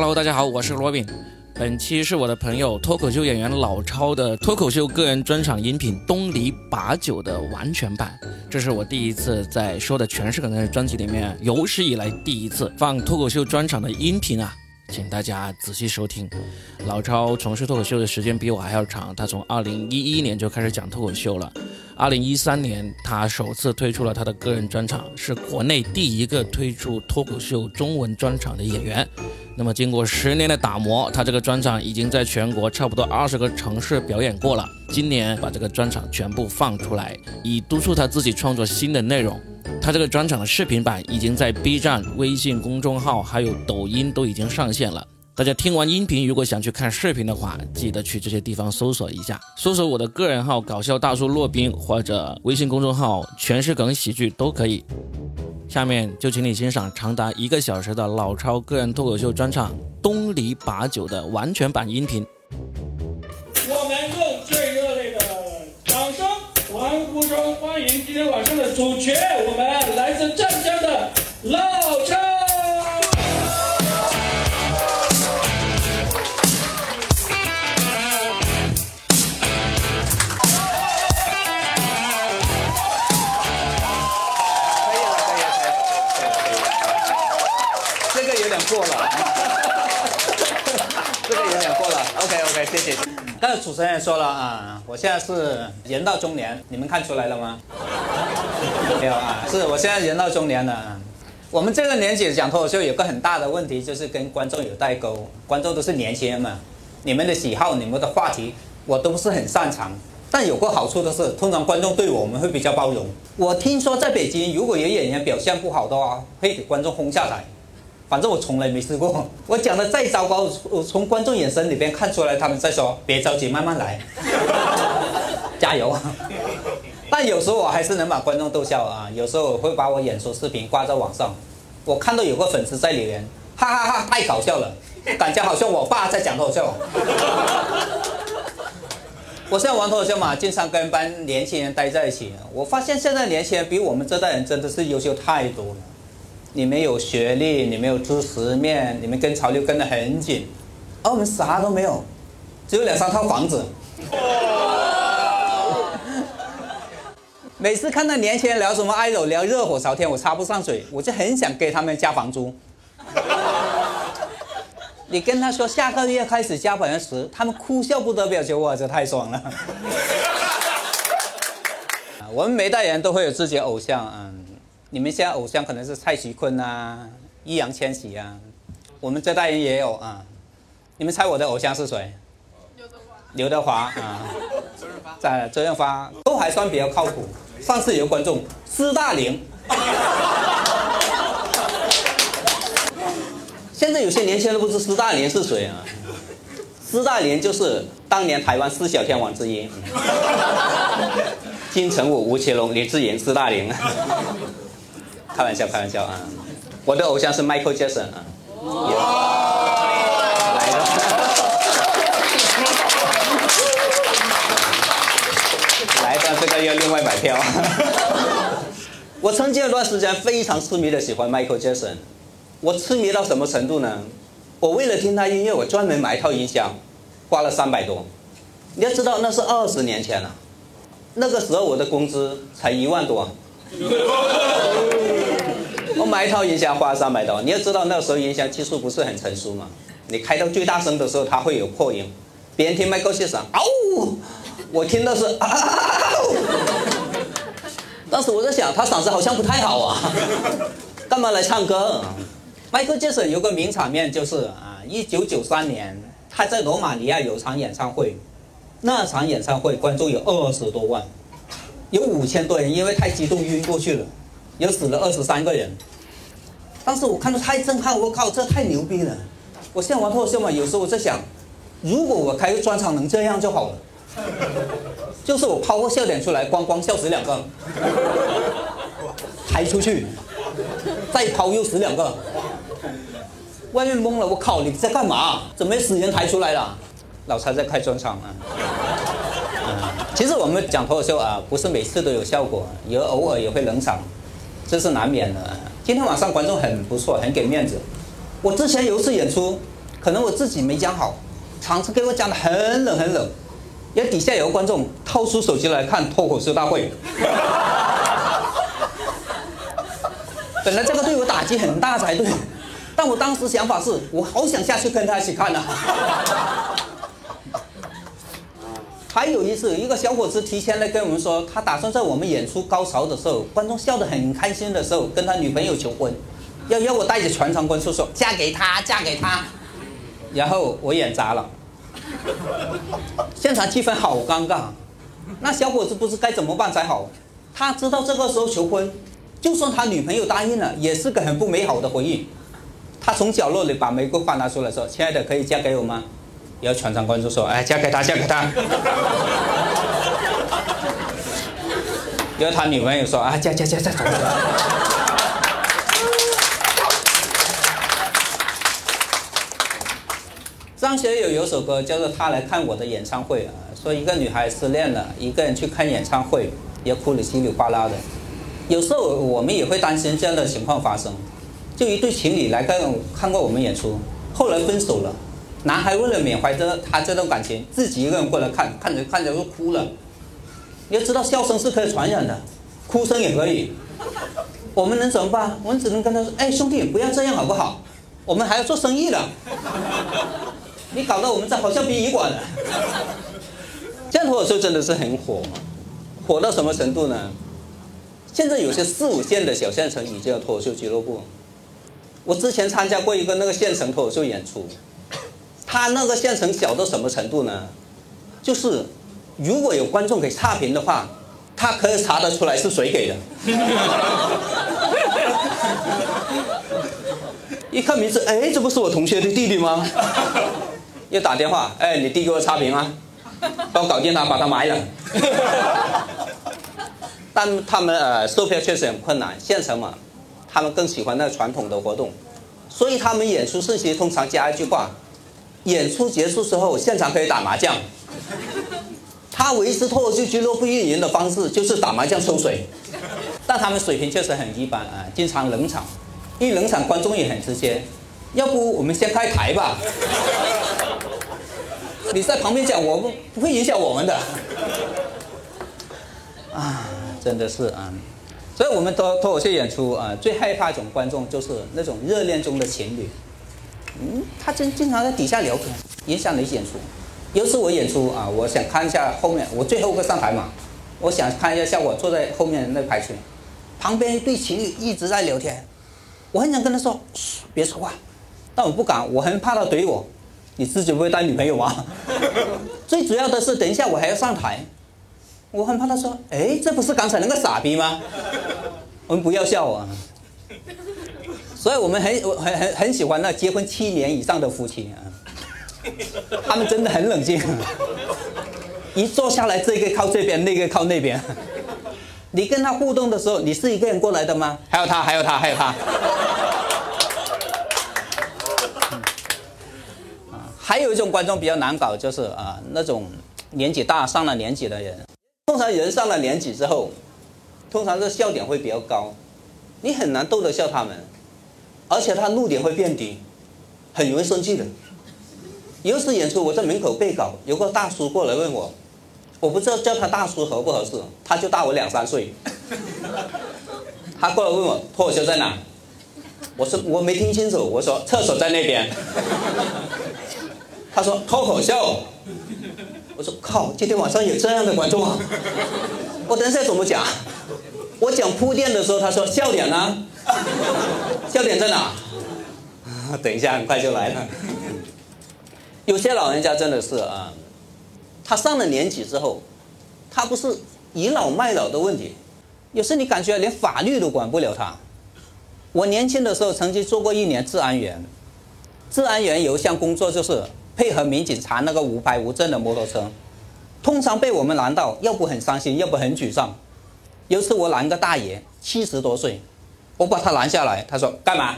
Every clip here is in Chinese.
Hello，大家好，我是罗宾。本期是我的朋友脱口秀演员老超的脱口秀个人专场音频《东篱把酒》的完全版。这是我第一次在说的全是梗的专辑里面有史以来第一次放脱口秀专场的音频啊，请大家仔细收听。老超从事脱口秀的时间比我还要长，他从二零一一年就开始讲脱口秀了。二零一三年，他首次推出了他的个人专场，是国内第一个推出脱口秀中文专场的演员。那么，经过十年的打磨，他这个专场已经在全国差不多二十个城市表演过了。今年把这个专场全部放出来，以督促他自己创作新的内容。他这个专场的视频版已经在 B 站、微信公众号还有抖音都已经上线了。大家听完音频，如果想去看视频的话，记得去这些地方搜索一下，搜索我的个人号“搞笑大叔洛宾”或者微信公众号“全是梗喜剧”都可以。下面就请你欣赏长达一个小时的老超个人脱口秀专场《东篱把酒》的完全版音频。欢呼声欢迎今天晚上的主角，我们来自湛江的老超。可以了，可以了，可以了，可以了。这个有点过了，这个有点过了。OK OK，谢谢。刚才主持人也说了啊，我现在是人到中年，你们看出来了吗？没有啊，是我现在人到中年了。我们这个年纪讲脱口秀有个很大的问题，就是跟观众有代沟，观众都是年轻人嘛，你们的喜好、你们的话题，我都是很擅长。但有个好处的是，通常观众对我们会比较包容。我听说在北京，如果有演员表现不好的话，会给观众轰下台。反正我从来没试过。我讲的再糟糕，我从观众眼神里边看出来，他们在说别着急，慢慢来，加油。但有时候我还是能把观众逗笑啊。有时候我会把我演出视频挂在网上，我看到有个粉丝在留言，哈哈哈，太搞笑了，感觉好像我爸在讲脱口秀。我现在玩脱口秀嘛，经常跟班年轻人待在一起。我发现现在年轻人比我们这代人真的是优秀太多了。你们有学历，你们有知识面，你们跟潮流跟得很紧，而我们啥都没有，只有两三套房子。每次看到年轻人聊什么 idol，，聊热火朝天，我插不上嘴，我就很想给他们加房租。你跟他说下个月开始加百分之十，他们哭笑不得，表觉哇，这太爽了。我们每代人都会有自己的偶像，嗯，你们现在偶像可能是蔡徐坤啊、易烊千玺啊，我们这代人也有啊。你们猜我的偶像是谁？刘德华。刘德华啊。周润发。在周润发都还算比较靠谱。上次有个观众斯大林。现在有些年轻人都不知斯大林是谁啊？斯大林就是当年台湾四小天王之一，金城武、吴奇隆、李志颖、斯大林。开玩笑，开玩笑啊！我的偶像是 Michael Jackson 啊。来了，来的这个要另外买票。我曾经有段时间非常痴迷的喜欢 Michael Jackson。我痴迷到什么程度呢？我为了听他音乐，我专门买一套音箱，花了三百多。你要知道，那是二十年前了，那个时候我的工资才一万多。我买一套音箱花了三百多。你要知道，那时候音箱技术不是很成熟嘛，你开到最大声的时候，它会有破音。别人听麦克先生，嗷，我听的是啊。当时我在想，他嗓子好像不太好啊，干嘛来唱歌？迈克杰森有个名场面，就是啊，一九九三年他在罗马尼亚有场演唱会，那场演唱会观众有二十多万，有五千多人因为太激动晕过去了，有死了二十三个人。当时我看到太震撼，我靠，这太牛逼了！我现在玩脱口秀嘛，有时候我在想，如果我开个专场能这样就好了，就是我抛个笑点出来，咣咣笑死两个，抬出去，再抛又死两个。外面懵了，我靠！你在干嘛？怎么死人抬出来了？老蔡在开专场啊。其实我们讲脱口秀啊，不是每次都有效果，也偶尔也会冷场，这是难免的。今天晚上观众很不错，很给面子。我之前有一次演出，可能我自己没讲好，场子给我讲的很冷很冷，因为底下有个观众掏出手机来看脱口秀大会。本来这个对我打击很大才对，但我当时想法是我好想下去跟他一起看呐、还有一次，一个小伙子提前来跟我们说，他打算在我们演出高潮的时候，观众笑得很开心的时候，跟他女朋友求婚，要要我带着全场观众说嫁给他，嫁给他。然后我演砸了，现场气氛好尴尬。那小伙子不知该怎么办才好，他知道这个时候求婚，就算他女朋友答应了，也是个很不美好的回忆。他从角落里把玫瑰花拿出来说：“亲爱的，可以嫁给我吗？”然后全场观众说：“哎，嫁给他，嫁给他。”然后他女朋友说：“啊，嫁嫁嫁嫁走。”张学友有首歌叫做《他来看我的演唱会》啊，说一个女孩失恋了，一个人去看演唱会，也哭得稀里哗啦的。有时候我们也会担心这样的情况发生，就一对情侣来看看过我们演出，后来分手了，男孩为了缅怀着他这段感情，自己一个人过来看，看着看着就哭了。你要知道，笑声是可以传染的，哭声也可以。我们能怎么办？我们只能跟他说：“哎，兄弟，不要这样好不好？我们还要做生意的。你搞得我们这好像殡仪馆了。”这样脱口秀真的是很火，火到什么程度呢？现在有些四五线的小县城已经有脱口秀俱乐部。我之前参加过一个那个县城脱口秀演出，他那个县城小到什么程度呢？就是如果有观众给差评的话，他可以查得出来是谁给的。一看名字，哎，这不是我同学的弟弟吗？又打电话，哎，你弟给我差评啊，帮我搞定他，把他埋了。但他们呃售票确实很困难，县城嘛，他们更喜欢那传统的活动，所以他们演出信息通常加一句话：演出结束之后，现场可以打麻将。他维持脱口秀俱乐部运营的方式就是打麻将抽水，但他们水平确实很一般啊，经常冷场，一冷场观众也很直接，要不我们先开台吧？你在旁边讲，我不不会影响我们的。啊，真的是啊，所以我们脱脱口秀演出啊，最害怕一种观众就是那种热恋中的情侣，嗯，他经经常在底下聊天，影响你演出。有次我演出啊，我想看一下后面，我最后个上台嘛，我想看一下效果，坐在后面那排去，旁边一对情侣一直在聊天，我很想跟他说，嘘，别说话，但我不敢，我很怕他怼我。你自己不会带女朋友吗？最主要的是，等一下我还要上台，我很怕他说，哎，这不是刚才那个傻逼吗？我们不要笑啊。所以我们很很很很喜欢那结婚七年以上的夫妻啊。他们真的很冷静，一坐下来，这个靠这边，那个靠那边。你跟他互动的时候，你是一个人过来的吗？还有他，还有他，还有他。啊，还有一种观众比较难搞，就是啊那种年纪大、上了年纪的人。通常人上了年纪之后，通常是笑点会比较高，你很难逗得笑他们，而且他怒点会变低，很容易生气的。有一次演出，我在门口背稿，有个大叔过来问我，我不知道叫他大叔合不合适，他就大我两三岁。他过来问我脱口秀在哪，我说我没听清楚，我说厕所在那边。他说脱口秀，我说靠，今天晚上有这样的观众啊！我等一下怎么讲？我讲铺垫的时候，他说笑点呢？笑点在哪？等一下，很快就来了。有些老人家真的是啊，他上了年纪之后，他不是倚老卖老的问题，有时你感觉连法律都管不了他。我年轻的时候曾经做过一年治安员，治安员有一项工作就是配合民警查那个无牌无证的摩托车，通常被我们拦到，要不很伤心，要不很沮丧。有一次我拦个大爷，七十多岁，我把他拦下来，他说干嘛？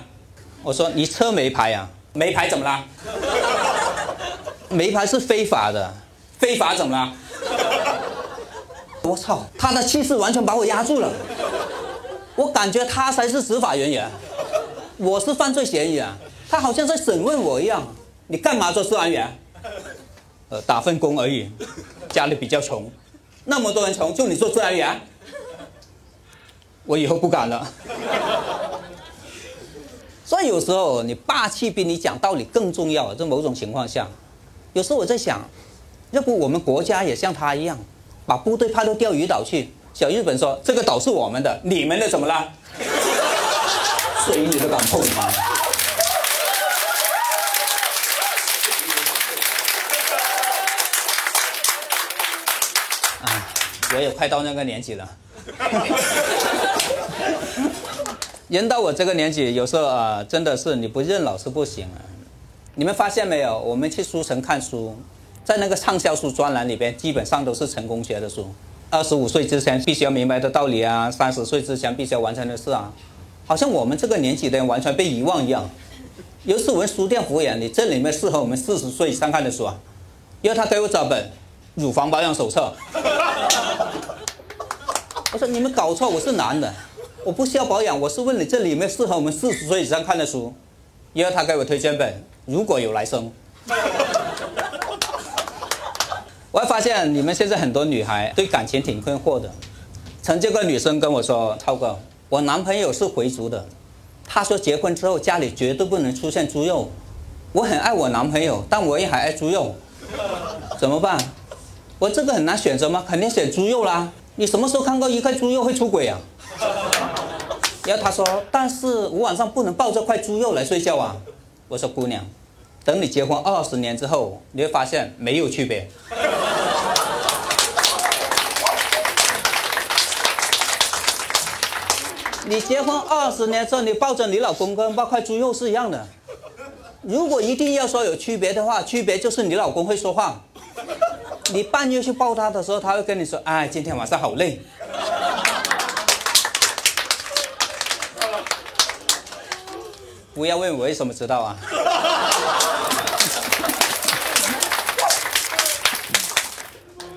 我说你车没牌啊？没牌怎么啦？没牌是非法的，非法怎么啦？我操，他的气势完全把我压住了，我感觉他才是执法人员，我是犯罪嫌疑啊，他好像在审问我一样，你干嘛做治安员？呃，打份工而已，家里比较穷，那么多人穷，就你做治安员？我以后不敢了。所以有时候你霸气比你讲道理更重要。在某种情况下，有时候我在想，要不我们国家也像他一样，把部队派到钓鱼岛去。小日本说这个岛是我们的，你们的怎么了？水你都敢碰吗？啊，我也快到那个年纪了。人到我这个年纪，有时候啊，真的是你不认老是不行啊。你们发现没有？我们去书城看书，在那个畅销书专栏里边，基本上都是成功学的书。二十五岁之前必须要明白的道理啊，三十岁之前必须要完成的事啊，好像我们这个年纪的人完全被遗忘一样。有时我们书店服务员，你这里面适合我们四十岁以上看的书啊？因为他给我找本《乳房保养手册》。我说你们搞错，我是男的。我不需要保养，我是问你这里面适合我们四十岁以上看的书，因为他给我推荐本《如果有来生》。我还发现你们现在很多女孩对感情挺困惑的。曾经有个女生跟我说：“超哥，我男朋友是回族的，他说结婚之后家里绝对不能出现猪肉。我很爱我男朋友，但我也还爱猪肉，怎么办？我这个很难选择吗？肯定选猪肉啦。你什么时候看过一块猪肉会出轨啊？” 然后他说：“但是我晚上不能抱这块猪肉来睡觉啊。”我说：“姑娘，等你结婚二十年之后，你会发现没有区别。你结婚二十年之后，你抱着你老公跟抱块猪肉是一样的。如果一定要说有区别的话，区别就是你老公会说话。你半夜去抱他的时候，他会跟你说：‘哎，今天晚上好累。’”不要问我为什么知道啊！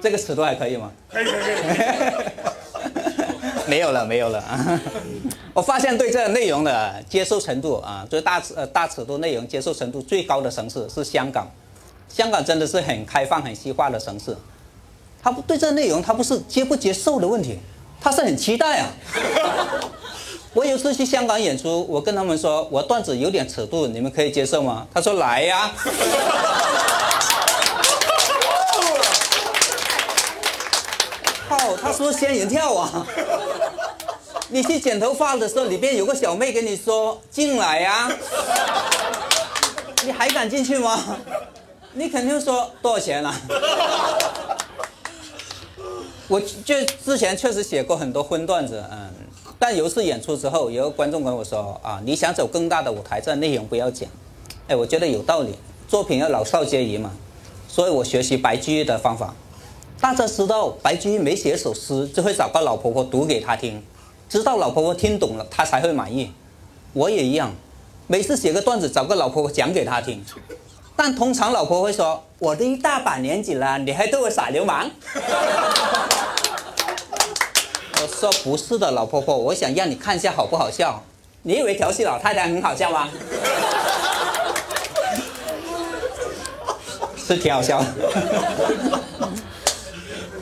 这个尺度还可以吗？可以可以可以。没有了没有了。我发现对这个内容的接受程度啊，就是大尺呃大尺度内容接受程度最高的城市是香港。香港真的是很开放、很西化的城市。他不对这个内容，他不是接不接受的问题，他是很期待啊。我有次去香港演出，我跟他们说，我段子有点尺度，你们可以接受吗？他说来呀。靠，他说仙人跳啊！你去剪头发的时候，里边有个小妹跟你说进来呀，你还敢进去吗？你肯定说多少钱啊？我就之前确实写过很多荤段子，嗯。但有一次演出之后，有个观众跟我说：“啊，你想走更大的舞台，这内容不要讲。”哎，我觉得有道理，作品要老少皆宜嘛。所以我学习白居易的方法。大家知道白居易每写首诗就会找个老婆婆读给他听，直到老婆婆听懂了，他才会满意。我也一样，每次写个段子找个老婆婆讲给他听，但通常老婆会说：“我都一大把年纪了，你还对我耍流氓？” 我说不是的，老婆婆，我想让你看一下好不好笑？你以为调戏老太太很好笑吗？是挺好笑的。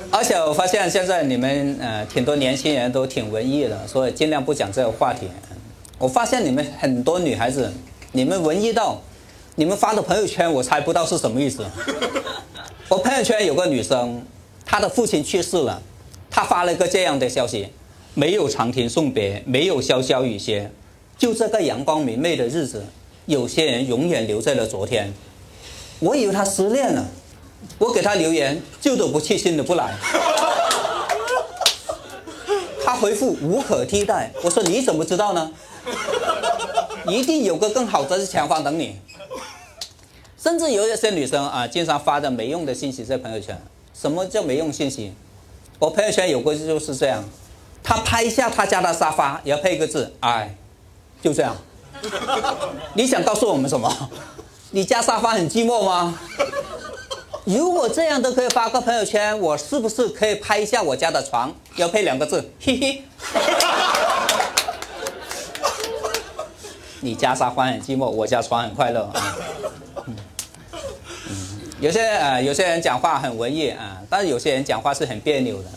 而且我发现现在你们呃挺多年轻人都挺文艺的，所以尽量不讲这个话题。我发现你们很多女孩子，你们文艺到，你们发的朋友圈我猜不到是什么意思。我朋友圈有个女生，她的父亲去世了。他发了个这样的消息：没有长亭送别，没有潇潇雨歇，就这个阳光明媚的日子，有些人永远留在了昨天。我以为他失恋了，我给他留言，旧的不去，新的不来。他回复无可替代。我说你怎么知道呢？一定有个更好的前方等你。甚至有一些女生啊，经常发着没用的信息在朋友圈。什么叫没用信息？我朋友圈有个就是这样，他拍一下他家的沙发，也要配一个字，哎，就这样。你想告诉我们什么？你家沙发很寂寞吗？如果这样都可以发个朋友圈，我是不是可以拍一下我家的床，要配两个字，嘿嘿。你家沙发很寂寞，我家床很快乐。有些呃有些人讲话很文艺啊，但是有些人讲话是很别扭的。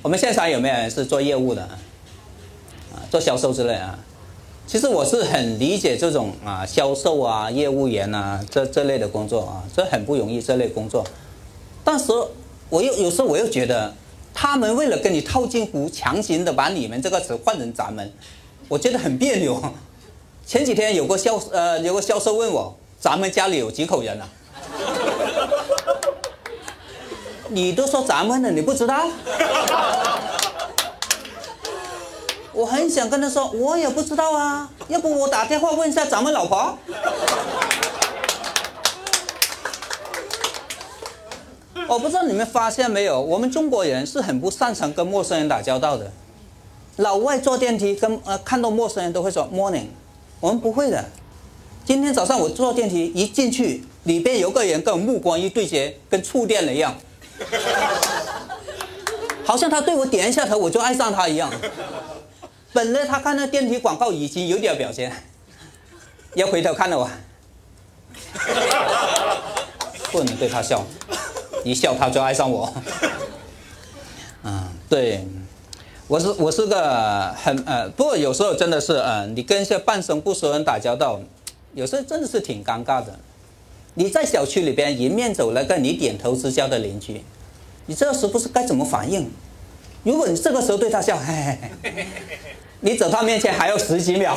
我们现场有没有人是做业务的啊？做销售之类啊？其实我是很理解这种啊销售啊业务员啊这这类的工作啊，这很不容易这类工作。但是我又有时候我又觉得，他们为了跟你套近乎，强行的把你们这个词换成咱们，我觉得很别扭。前几天有个销呃有个销售问我，咱们家里有几口人啊？你都说咱们了，你不知道？我很想跟他说，我也不知道啊，要不我打电话问一下咱们老婆。我不知道你们发现没有，我们中国人是很不擅长跟陌生人打交道的。老外坐电梯跟呃看到陌生人都会说 morning，我们不会的。今天早上我坐电梯一进去，里边有个人跟我目光一对接，跟触电了一样，好像他对我点一下头，我就爱上他一样。本来他看那电梯广告已经有点表现，要回头看了我，不能对他笑，一笑他就爱上我。嗯，对，我是我是个很呃，不过有时候真的是呃，你跟一些半生不熟人打交道，有时候真的是挺尴尬的。你在小区里边迎面走了个你点头之交的邻居，你这时不是该怎么反应？如果你这个时候对他笑，嘿嘿嘿。你走他面前还要十几秒，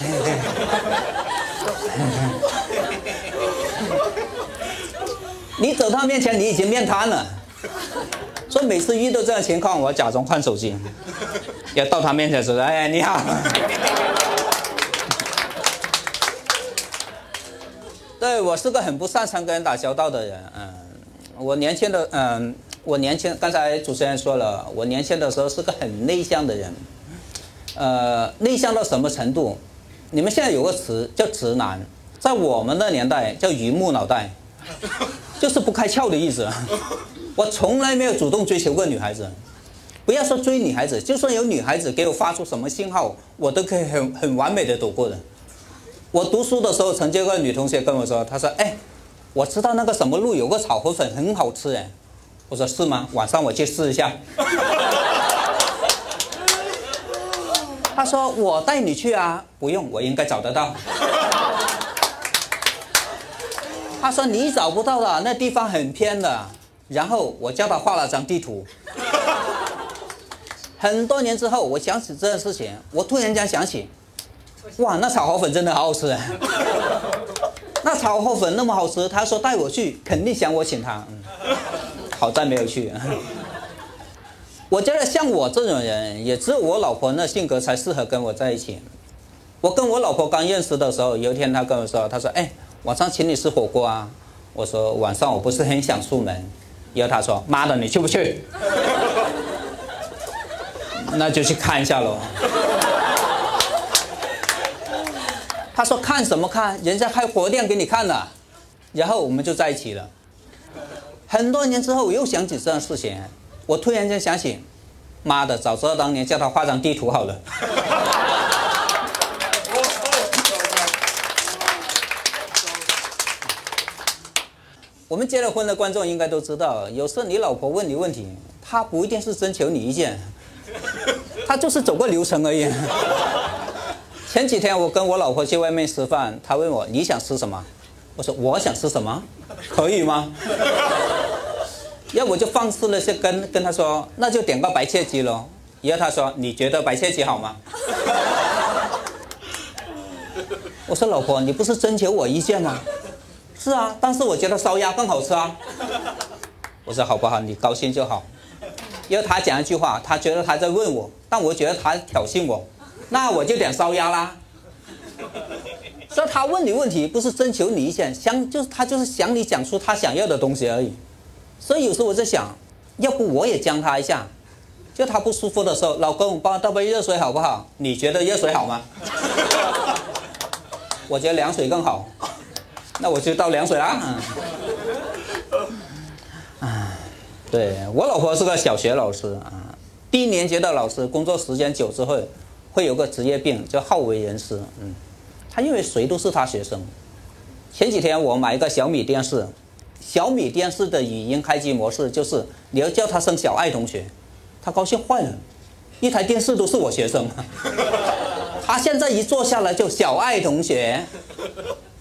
你走他面前你已经面瘫了，所以每次遇到这样情况，我假装看手机，要到他面前说：“哎，你好。”对我是个很不擅长跟人打交道的人，嗯，我年轻的，嗯，我年轻，刚才主持人说了，我年轻的时候是个很内向的人。呃，内向到什么程度？你们现在有个词叫直男，在我们那年代叫榆木脑袋，就是不开窍的意思。我从来没有主动追求过女孩子，不要说追女孩子，就算有女孩子给我发出什么信号，我都可以很很完美的躲过的。我读书的时候，曾经有个女同学跟我说，她说：“哎，我知道那个什么路有个炒河粉很好吃。”哎，我说是吗？晚上我去试一下。他说：“我带你去啊，不用，我应该找得到。” 他说：“你找不到的，那地方很偏的。”然后我叫他画了张地图。很多年之后，我想起这件事情，我突然间想起，哇，那炒河粉真的好好吃。那炒河粉那么好吃，他说带我去，肯定想我请他。好在没有去。我觉得像我这种人，也只有我老婆那性格才适合跟我在一起。我跟我老婆刚认识的时候，有一天她跟我说：“她说，哎，晚上请你吃火锅啊。”我说：“晚上我不是很想出门。”然后她说：“妈的，你去不去？” 那就去看一下喽。他说：“看什么看？人家开火店给你看了。”然后我们就在一起了。很多年之后，我又想起这件事情。我突然间想起，妈的，早知道当年叫他画张地图好了。我们结了婚的观众应该都知道，有时候你老婆问你问题，她不一定是征求你意见，她就是走个流程而已。前几天我跟我老婆去外面吃饭，她问我你想吃什么，我说我想吃什么，可以吗？要我就放肆了，些跟跟她说，那就点个白切鸡喽。然后她说，你觉得白切鸡好吗？我说老婆，你不是征求我意见吗？是啊，但是我觉得烧鸭更好吃啊。我说好不好？你高兴就好。因为他讲一句话，他觉得他在问我，但我觉得他挑衅我，那我就点烧鸭啦。所以他问你问题，不是征求你意见，想就是他就是想你讲出他想要的东西而已。所以有时候我在想，要不我也将他一下，就他不舒服的时候，老公帮我倒杯热水好不好？你觉得热水好吗？我觉得凉水更好，那我就倒凉水啦。啊，对我老婆是个小学老师啊，低年级的老师，工作时间久之后，会有个职业病叫好为人师。嗯，他认为谁都是他学生。前几天我买一个小米电视。小米电视的语音开机模式就是你要叫他声小爱同学，他高兴坏了，一台电视都是我学生，他现在一坐下来就小爱同学，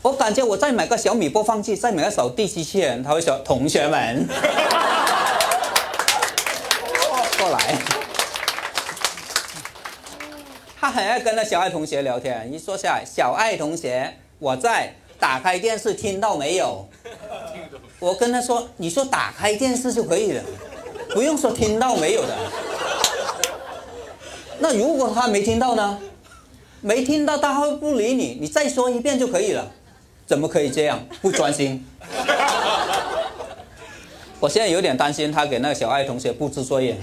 我感觉我再买个小米播放器，再买个扫地机器人，他会说同学们过来。很爱跟那小爱同学聊天，一坐下来，小爱同学，我在，打开电视，听到没有？我跟他说，你说打开电视就可以了，不用说听到没有的。那如果他没听到呢？没听到他会不理你，你再说一遍就可以了。怎么可以这样？不专心。我现在有点担心他给那个小爱同学布置作业。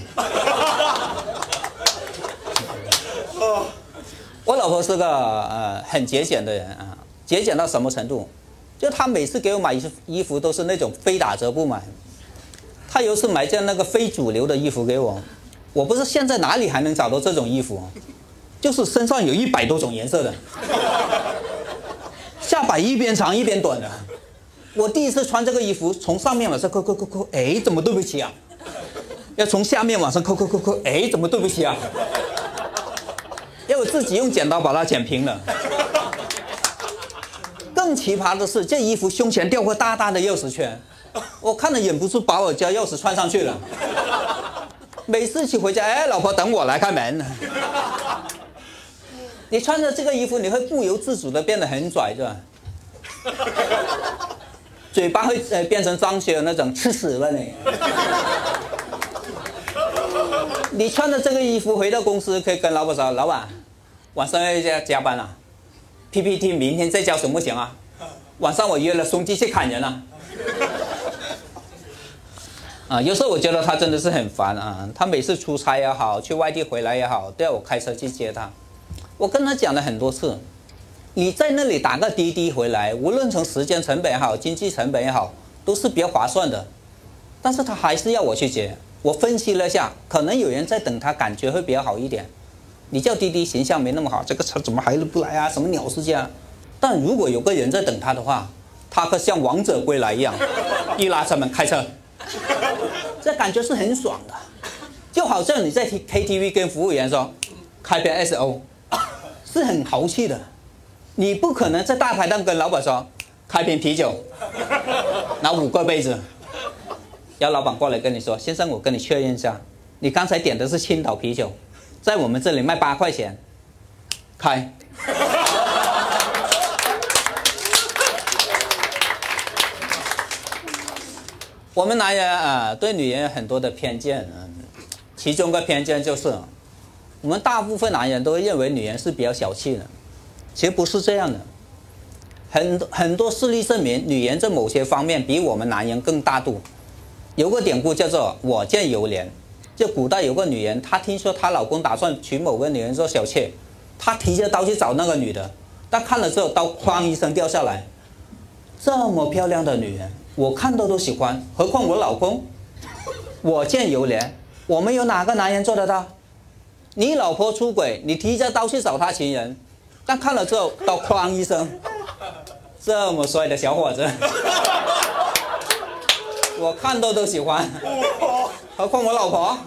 我老婆是个呃很节俭的人啊，节俭到什么程度？就她每次给我买衣衣服都是那种非打折不买。她有一次买件那个非主流的衣服给我，我不知道现在哪里还能找到这种衣服，就是身上有一百多种颜色的，下摆一边长一边短的。我第一次穿这个衣服，从上面往上扣扣扣扣，哎，怎么对不起啊？要从下面往上扣扣扣扣，哎，怎么对不起啊？我自己用剪刀把它剪平了。更奇葩的是，这衣服胸前吊个大大的钥匙圈，我看了忍不住把我家钥匙串上去了。每次起回家，哎，老婆等我来开门。你穿着这个衣服，你会不由自主的变得很拽，是吧？嘴巴会呃变成张学友那种，吃屎了你。你穿着这个衣服回到公司，可以跟老板说：“老板，晚上要加加班了，PPT 明天再交行不行啊？晚上我约了兄弟去砍人了。”啊，有时候我觉得他真的是很烦啊。他每次出差也好，去外地回来也好，都要我开车去接他。我跟他讲了很多次，你在那里打个滴滴回来，无论从时间成本也好，经济成本也好，都是比较划算的。但是他还是要我去接。我分析了下，可能有人在等他，感觉会比较好一点。你叫滴滴形象没那么好，这个车怎么还不来啊？什么鸟事情啊？但如果有个人在等他的话，他可像王者归来一样，一拉车门开车，这感觉是很爽的，就好像你在 K T V 跟服务员说开瓶 S O，是很豪气的。你不可能在大排档跟老板说开瓶啤酒，拿五个杯子。要老板过来跟你说，先生，我跟你确认一下，你刚才点的是青岛啤酒，在我们这里卖八块钱，开。我们男人啊，对女人有很多的偏见，嗯，其中个偏见就是，我们大部分男人都认为女人是比较小气的，其实不是这样的，很很多事例证明，女人在某些方面比我们男人更大度。有个典故叫做“我见犹怜”，就古代有个女人，她听说她老公打算娶某个女人做小妾，她提着刀去找那个女的，但看了之后刀哐一声掉下来。这么漂亮的女人，我看到都喜欢，何况我老公？我见犹怜，我们有哪个男人做得到？你老婆出轨，你提着刀去找她情人，但看了之后刀哐一声，这么帅的小伙子。我看到都喜欢，何况我老婆，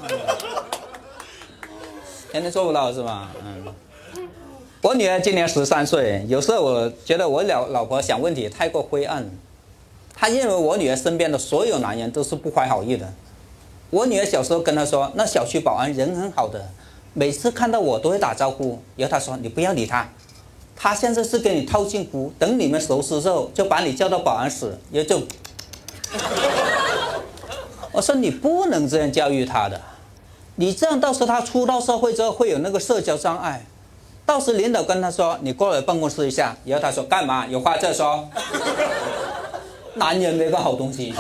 天天做不到是吧？嗯，我女儿今年十三岁，有时候我觉得我老老婆想问题太过灰暗，她认为我女儿身边的所有男人都是不怀好意的。我女儿小时候跟她说，那小区保安人很好的，每次看到我都会打招呼。然后她说你不要理他，他现在是跟你套近乎，等你们熟识之后就把你叫到保安室，也就。我说你不能这样教育他的，你这样到时候他出到社会之后会有那个社交障碍，到时领导跟他说你过来办公室一下，然后他说干嘛？有话再说。男人没个好东西，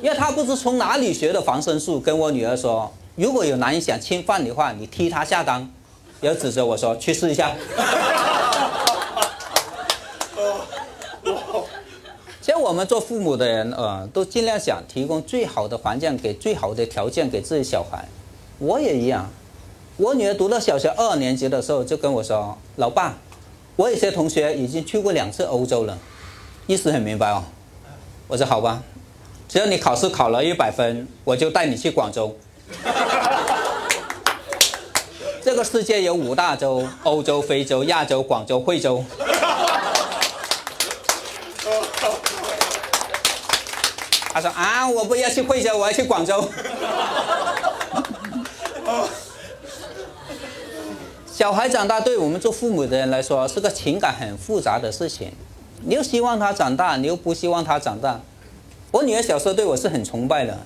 因为他不知从哪里学的防身术，跟我女儿说，如果有男人想侵犯你的话，你踢他下裆，然后指着我说去试一下。其实我们做父母的人，呃，都尽量想提供最好的环境，给最好的条件给自己小孩。我也一样，我女儿读到小学二年级的时候就跟我说：“老爸，我有些同学已经去过两次欧洲了。”意思很明白哦。我说好吧，只要你考试考了一百分，我就带你去广州。这个世界有五大洲：欧洲、非洲、亚洲、广州、惠州。他说啊，我不要去惠州，我要去广州。小孩长大对我们做父母的人来说是个情感很复杂的事情，你又希望他长大，你又不希望他长大。我女儿小时候对我是很崇拜的，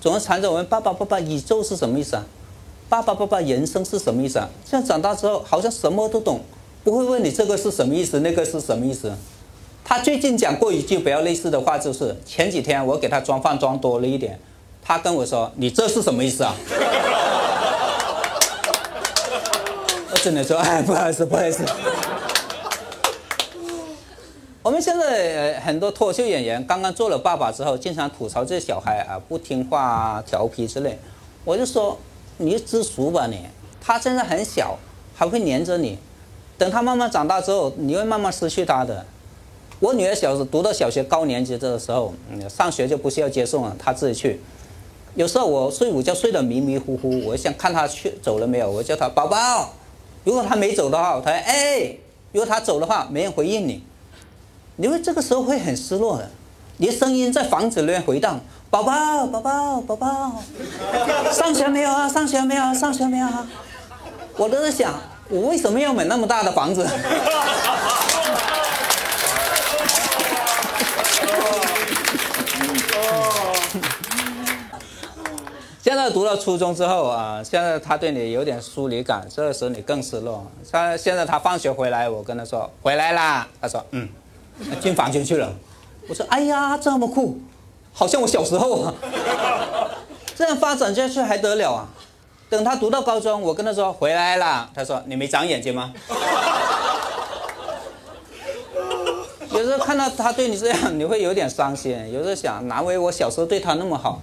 总是缠着我问爸爸：“爸爸，宇宙是什么意思啊？爸爸，爸爸，人生是什么意思啊？”现在长大之后，好像什么都懂，不会问你这个是什么意思，那个是什么意思。他最近讲过一句比较类似的话，就是前几天我给他装饭装多了一点，他跟我说：“你这是什么意思啊？” 我只能说：“哎，不好意思，不好意思。”我们现在很多脱口秀演员刚刚做了爸爸之后，经常吐槽这小孩啊不听话啊、调皮之类。我就说：“你知足吧你，他现在很小，还会黏着你，等他慢慢长大之后，你会慢慢失去他的。”我女儿小时读到小学高年级的时候，嗯，上学就不需要接送了，她自己去。有时候我睡午觉睡得迷迷糊糊，我想看她去走了没有，我叫她宝宝。如果她没走的话，她哎；如果她走的话，没人回应你，你会这个时候会很失落的。你的声音在房子里面回荡：宝宝，宝宝，宝宝，上学没有啊？上学没有？上学没有啊？我都在想，我为什么要买那么大的房子？现在读到初中之后啊，现在他对你有点疏离感，这个时候你更失落。他现在他放学回来，我跟他说回来啦，他说嗯，进房间去了。我说哎呀，这么酷，好像我小时候啊。这样发展下去还得了啊？等他读到高中，我跟他说回来啦，他说你没长眼睛吗？有时候看到他对你这样，你会有点伤心。有时候想，难为我小时候对他那么好。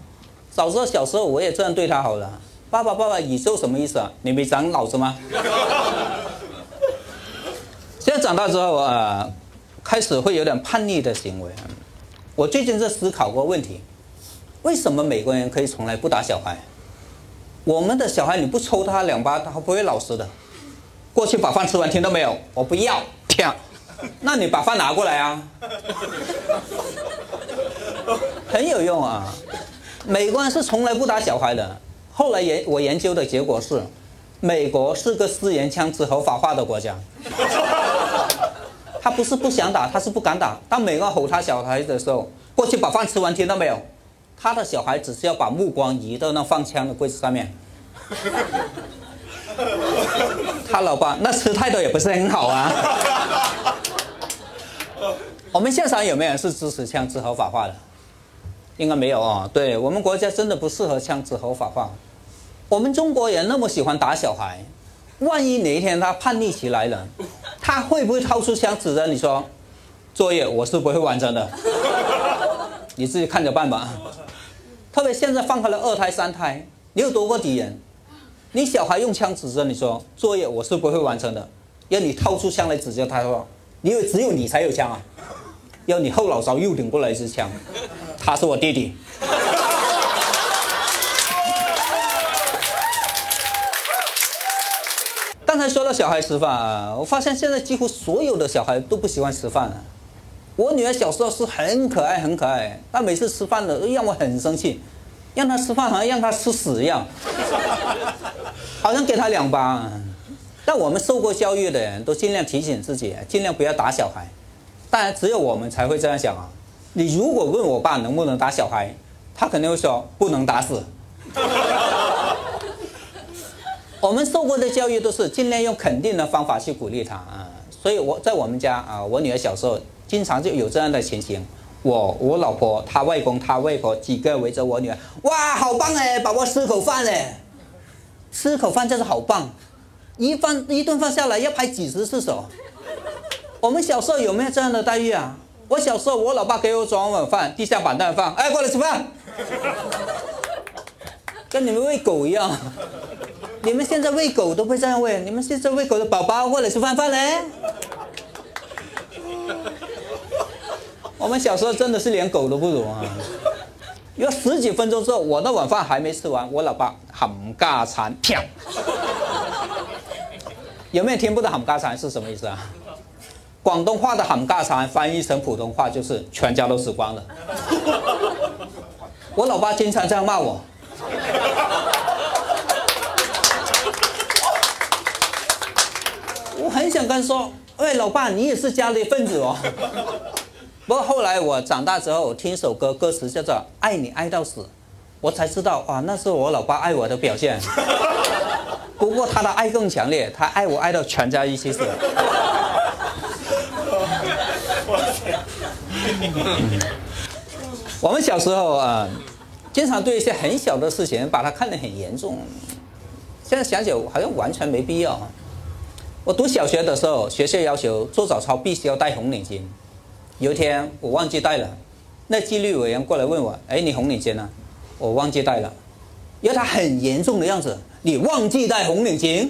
早知道小时候我也这样对他好了。爸爸，爸爸，宇宙什么意思啊？你没长脑子吗？现在长大之后啊，开始会有点叛逆的行为。我最近在思考过问题：为什么美国人可以从来不打小孩？我们的小孩你不抽他两巴，他不会老实的。过去把饭吃完，听到没有？我不要，跳！那你把饭拿过来啊，很有用啊。美国人是从来不打小孩的。后来研我研究的结果是，美国是个私人枪支合法化的国家。他不是不想打，他是不敢打。当美国吼他小孩的时候，过去把饭吃完，听到没有？他的小孩只是要把目光移到那放枪的柜子上面。他老爸那吃太多也不是很好啊。我们现场有没有人是支持枪支合法化的？应该没有啊。对我们国家真的不适合枪支合法化。我们中国人那么喜欢打小孩，万一哪一天他叛逆起来了，他会不会掏出枪指着你说：“作业我是不会完成的，你自己看着办吧。”特别现在放开了二胎、三胎，你有多个敌人？你小孩用枪指着你说：“作业我是不会完成的。”要你掏出枪来指着他说：“你以为只有你才有枪啊？”要你后脑勺又顶过来一支枪，他是我弟弟。刚才说到小孩吃饭啊，我发现现在几乎所有的小孩都不喜欢吃饭了。我女儿小时候是很可爱很可爱，但每次吃饭了让我很生气，让她吃饭好像让她吃屎一样，好像给她两巴。但我们受过教育的人都尽量提醒自己，尽量不要打小孩。当然，只有我们才会这样想啊！你如果问我爸能不能打小孩，他肯定会说不能打死。我们受过的教育都是尽量用肯定的方法去鼓励他啊，所以我在我们家啊，我女儿小时候经常就有这样的情形：我、我老婆、她外公、她外婆几个围着我女儿，哇，好棒哎，宝宝吃口饭哎，吃口饭真是好棒，一饭一顿饭下来要拍几十次手。我们小时候有没有这样的待遇啊？我小时候，我老爸给我装碗饭，地下板凳放，哎，过来吃饭，跟你们喂狗一样。你们现在喂狗都不这样喂，你们现在喂狗的宝宝过来吃饭饭嘞。我们小时候真的是连狗都不如啊！有十几分钟之后，我的晚饭还没吃完，我老爸冚家产啪！有没有听不懂喊嘎馋是什么意思啊？广东话的冚家产翻译成普通话就是全家都死光了。我老爸经常这样骂我。我很想跟他说，喂，老爸，你也是家里一份子哦。不过后来我长大之后，听一首歌，歌词叫做《爱你爱到死》，我才知道，哇，那是我老爸爱我的表现。不过他的爱更强烈，他爱我爱到全家一起死。我们小时候啊，经常对一些很小的事情把它看得很严重。现在想起好像完全没必要。我读小学的时候，学校要求做早操必须要戴红领巾。有一天我忘记戴了，那纪律委员过来问我：“哎，你红领巾呢？”我忘记戴了。因为他很严重的样子，你忘记戴红领巾？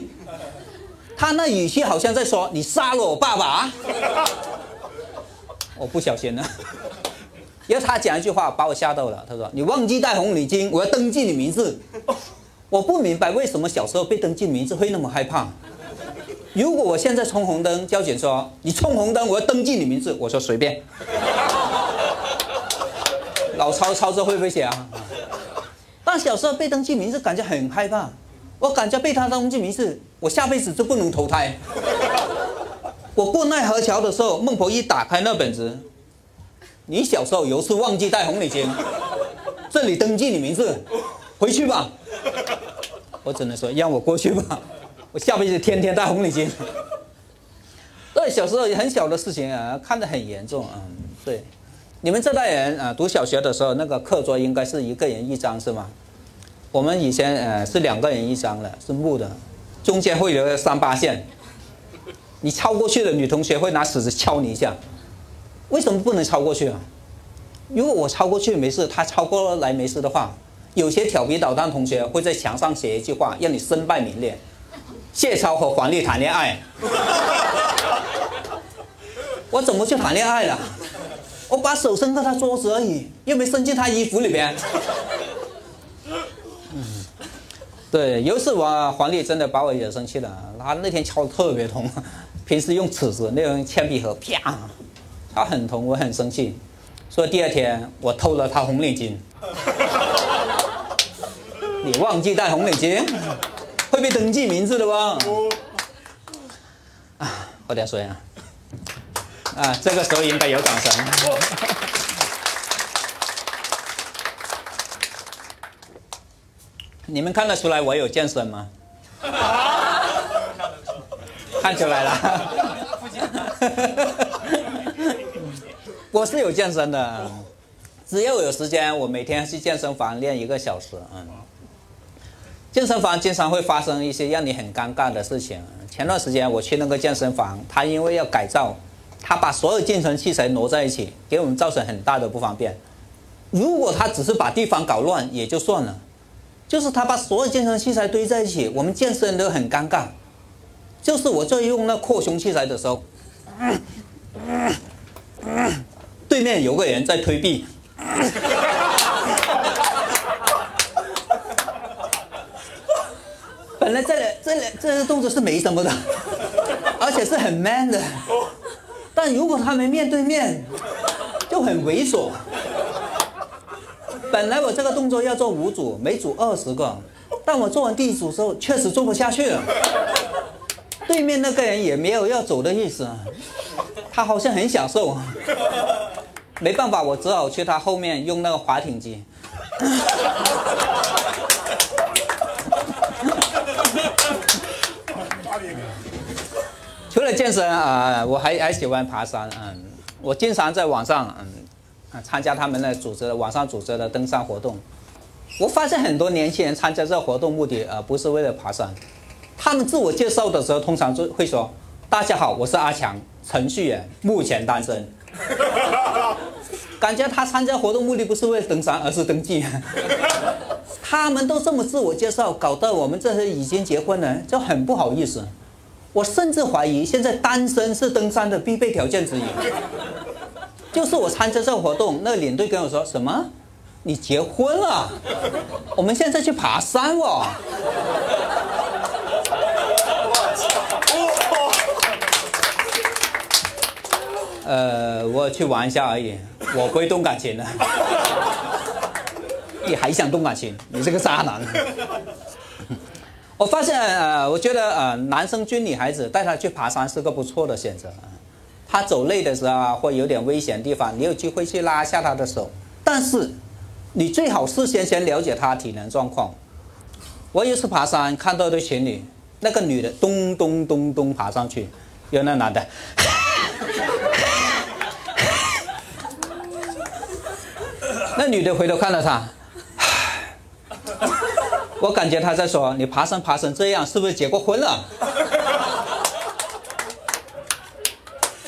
他那语气好像在说：“你杀了我爸爸。”我不小心了。因为他讲一句话把我吓到了，他说：“你忘记戴红领巾，我要登记你名字。”我不明白为什么小时候被登记名字会那么害怕。如果我现在冲红灯，交警说你冲红灯，我要登记你名字，我说随便。老抄抄着会不会写啊？但小时候被登记名字，感觉很害怕。我感觉被他登记名字，我下辈子就不能投胎。我过奈何桥的时候，孟婆一打开那本子，你小时候有次忘记带红领巾，这里登记你名字，回去吧。我只能说让我过去吧。我下辈子天天带红领巾。对，小时候很小的事情啊，看得很严重啊。对，你们这代人啊，读小学的时候，那个课桌应该是一个人一张是吗？我们以前呃是两个人一张的，是木的，中间会留个三八线。你超过去的女同学会拿尺子敲你一下。为什么不能超过去啊？如果我超过去没事，他超过来没事的话，有些调皮捣蛋同学会在墙上写一句话，让你身败名裂。谢超和黄丽谈恋爱，我怎么去谈恋爱了？我把手伸到他桌子而已，又没伸进他衣服里边。对，有一次我黄丽真的把我惹生气了，他那天敲的特别痛，平时用尺子，那用铅笔盒，啪，他很疼，我很生气，所以第二天我偷了他红领巾。你忘记带红领巾？会被登记名字的吧？啊，喝点水啊！啊，这个时候应该有掌声。你们看得出来我有健身吗？看出来了。我是有健身的，只要有时间，我每天去健身房练一个小时。嗯。健身房经常会发生一些让你很尴尬的事情。前段时间我去那个健身房，他因为要改造，他把所有健身器材挪在一起，给我们造成很大的不方便。如果他只是把地方搞乱也就算了，就是他把所有健身器材堆在一起，我们健身都很尴尬。就是我在用那扩胸器材的时候，对面有个人在推臂。本来这里这里这些动作是没什么的，而且是很 man 的，但如果他们面对面，就很猥琐。本来我这个动作要做五组，每组二十个，但我做完第一组之后，确实做不下去了。对面那个人也没有要走的意思，他好像很享受。没办法，我只好去他后面用那个滑艇机。除了健身啊，我还还喜欢爬山。嗯，我经常在网上嗯参加他们的组织的网上组织的登山活动。我发现很多年轻人参加这活动目的呃不是为了爬山，他们自我介绍的时候通常就会说：“大家好，我是阿强，程序员，目前单身。” 感觉他参加活动目的不是为了登山，而是登记。他们都这么自我介绍，搞得我们这些已经结婚了就很不好意思。我甚至怀疑，现在单身是登山的必备条件之一。就是我参加这个活动，那领队跟我说什么？你结婚了？我们现在去爬山哦。呃，我去玩一下而已，我不会动感情的。你还想动感情？你这个渣男！我发现，呃，我觉得，呃，男生追女孩子带她去爬山是个不错的选择。他走累的时候啊，或有点危险的地方，你有机会去拉一下他的手。但是，你最好事先先了解他体能状况。我有一次爬山看到一对情侣，那个女的咚咚咚咚爬上去，有那男的，那女的回头看了他，我感觉他在说：“你爬山爬成这样，是不是结过婚了？”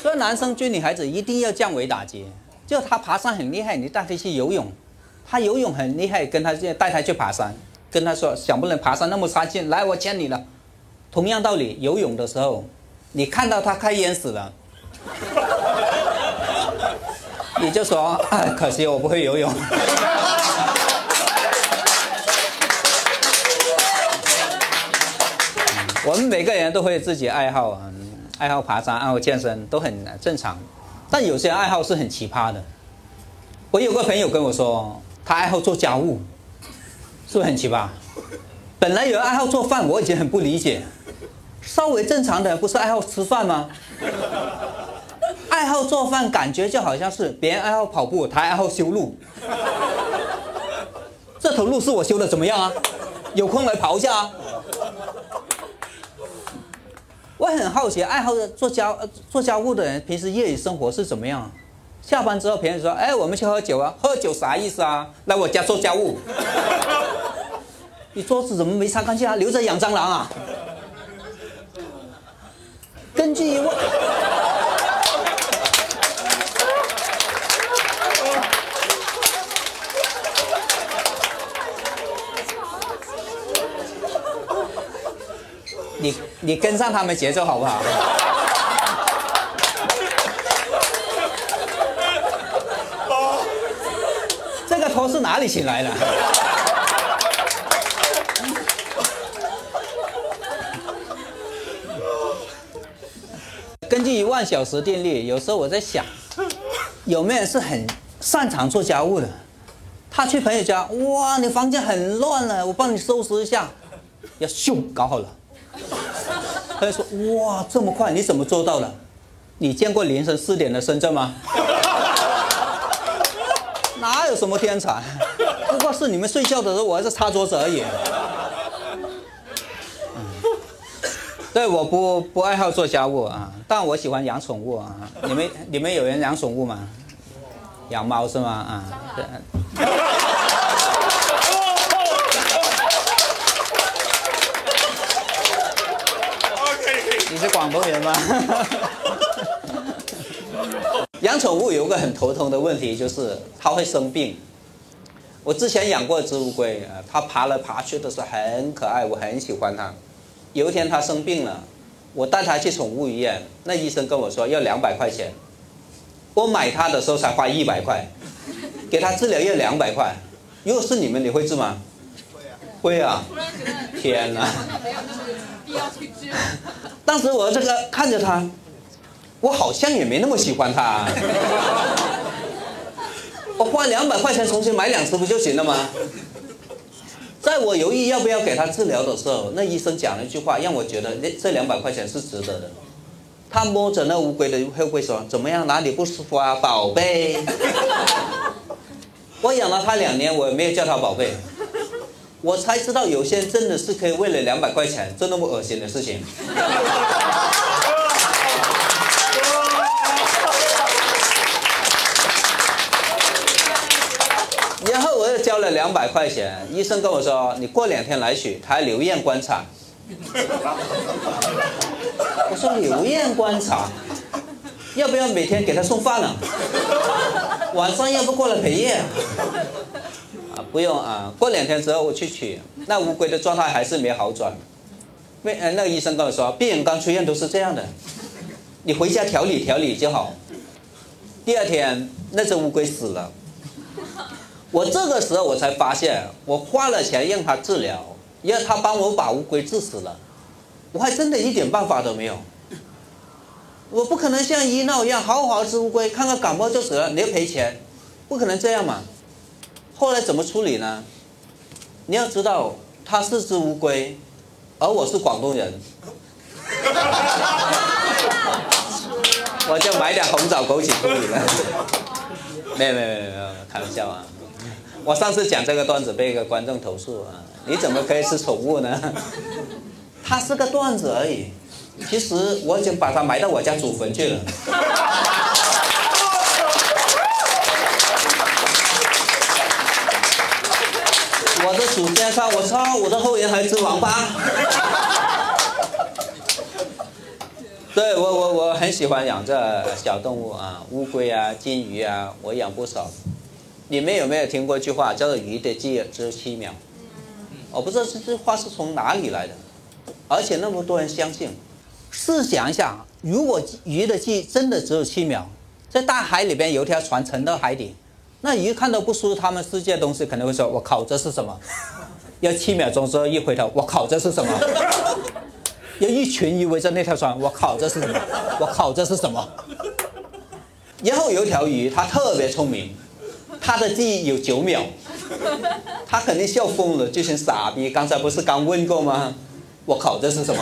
所以男生追女孩子一定要降维打击，就他爬山很厉害，你带他去游泳；他游泳很厉害，跟他带他去爬山，跟他说想不能爬山那么差劲，来我牵你了。同样道理，游泳的时候，你看到他快淹死了，你就说：“，可惜我不会游泳。”我们每个人都会自己爱好啊。爱好爬山、爱好健身都很正常，但有些爱好是很奇葩的。我有个朋友跟我说，他爱好做家务，是不是很奇葩？本来有人爱好做饭，我已经很不理解。稍微正常的不是爱好吃饭吗？爱好做饭，感觉就好像是别人爱好跑步，他爱好修路。这头路是我修的，怎么样啊？有空来跑一下啊！我很好奇，爱好做家做家务的人，平时业余生活是怎么样？下班之后，别人说：“哎，我们去喝酒啊！”喝酒啥意思啊？来我家做家务。你桌子怎么没擦干净啊？留着养蟑螂啊？根据问。你跟上他们节奏好不好？这个头是哪里请来的？根据一万小时定律，有时候我在想，有没有人是很擅长做家务的？他去朋友家，哇，你房间很乱了，我帮你收拾一下，要咻搞好了。他就说：“哇，这么快，你怎么做到的？你见过凌晨四点的深圳吗？哪有什么天才？不过是你们睡觉的时候，我还是擦桌子而已。”对，我不不爱好做家务啊，但我喜欢养宠物啊。你们你们有人养宠物吗？养猫是吗？啊，是广东人吗？养宠物有个很头疼的问题，就是它会生病。我之前养过一只乌龟，啊，它爬来爬去的时候很可爱，我很喜欢它。有一天它生病了，我带它去宠物医院，那医生跟我说要两百块钱。我买它的时候才花一百块，给它治疗要两百块。如果是你们，你会治吗？会啊。会啊。天哪！必要去治。当时我这个看着他，我好像也没那么喜欢他。我花两百块钱重新买两只不就行了吗？在我犹豫要不要给他治疗的时候，那医生讲了一句话，让我觉得这这两百块钱是值得的。他摸着那乌龟的后背说：“怎么样？哪里不舒服啊，宝贝？” 我养了他两年，我也没有叫他宝贝。我才知道有些人真的是可以为了两百块钱做那么恶心的事情。然后我又交了两百块钱，医生跟我说：“你过两天来取，他留院观察。”我说：“留院观察，要不要每天给他送饭呢？晚上要不过来陪夜？”，不用啊，过两天之后我去取，那乌龟的状态还是没好转。为呃，那个医生跟我说，病人刚出院都是这样的，你回家调理调理就好。第二天那只乌龟死了。我这个时候我才发现，我花了钱让他治疗，让他帮我把乌龟治死了，我还真的一点办法都没有。我不可能像医闹一样好好吃乌龟，看看感冒就死了，你要赔钱，不可能这样嘛。后来怎么处理呢？你要知道，它是只乌龟，而我是广东人，我就买点红枣枸杞处理了。没有没有没有没有，开玩笑啊！我上次讲这个段子被一个观众投诉啊，你怎么可以吃宠物呢？它是个段子而已，其实我已经把它埋到我家祖坟去了。我的祖先说：“我操，我的后人还吃王八。”对我我我很喜欢养这小动物啊，乌龟啊、金鱼啊，我养不少。你们有没有听过一句话叫做“鱼的记忆只有七秒”？我不知道这句话是从哪里来的，而且那么多人相信。试想一下，如果鱼的记忆真的只有七秒，在大海里边有条船沉到海底，那一看到不输他们世界的东西，可能会说：“我靠，这是什么？” 要七秒钟之后一回头，我靠，这是什么？要一群鱼围着那条船，我靠，这是什么？我靠，这是什么？然后有一条鱼，它特别聪明，它的记忆有九秒，它肯定笑疯了，这群傻逼！刚才不是刚问过吗？我靠，这是什么？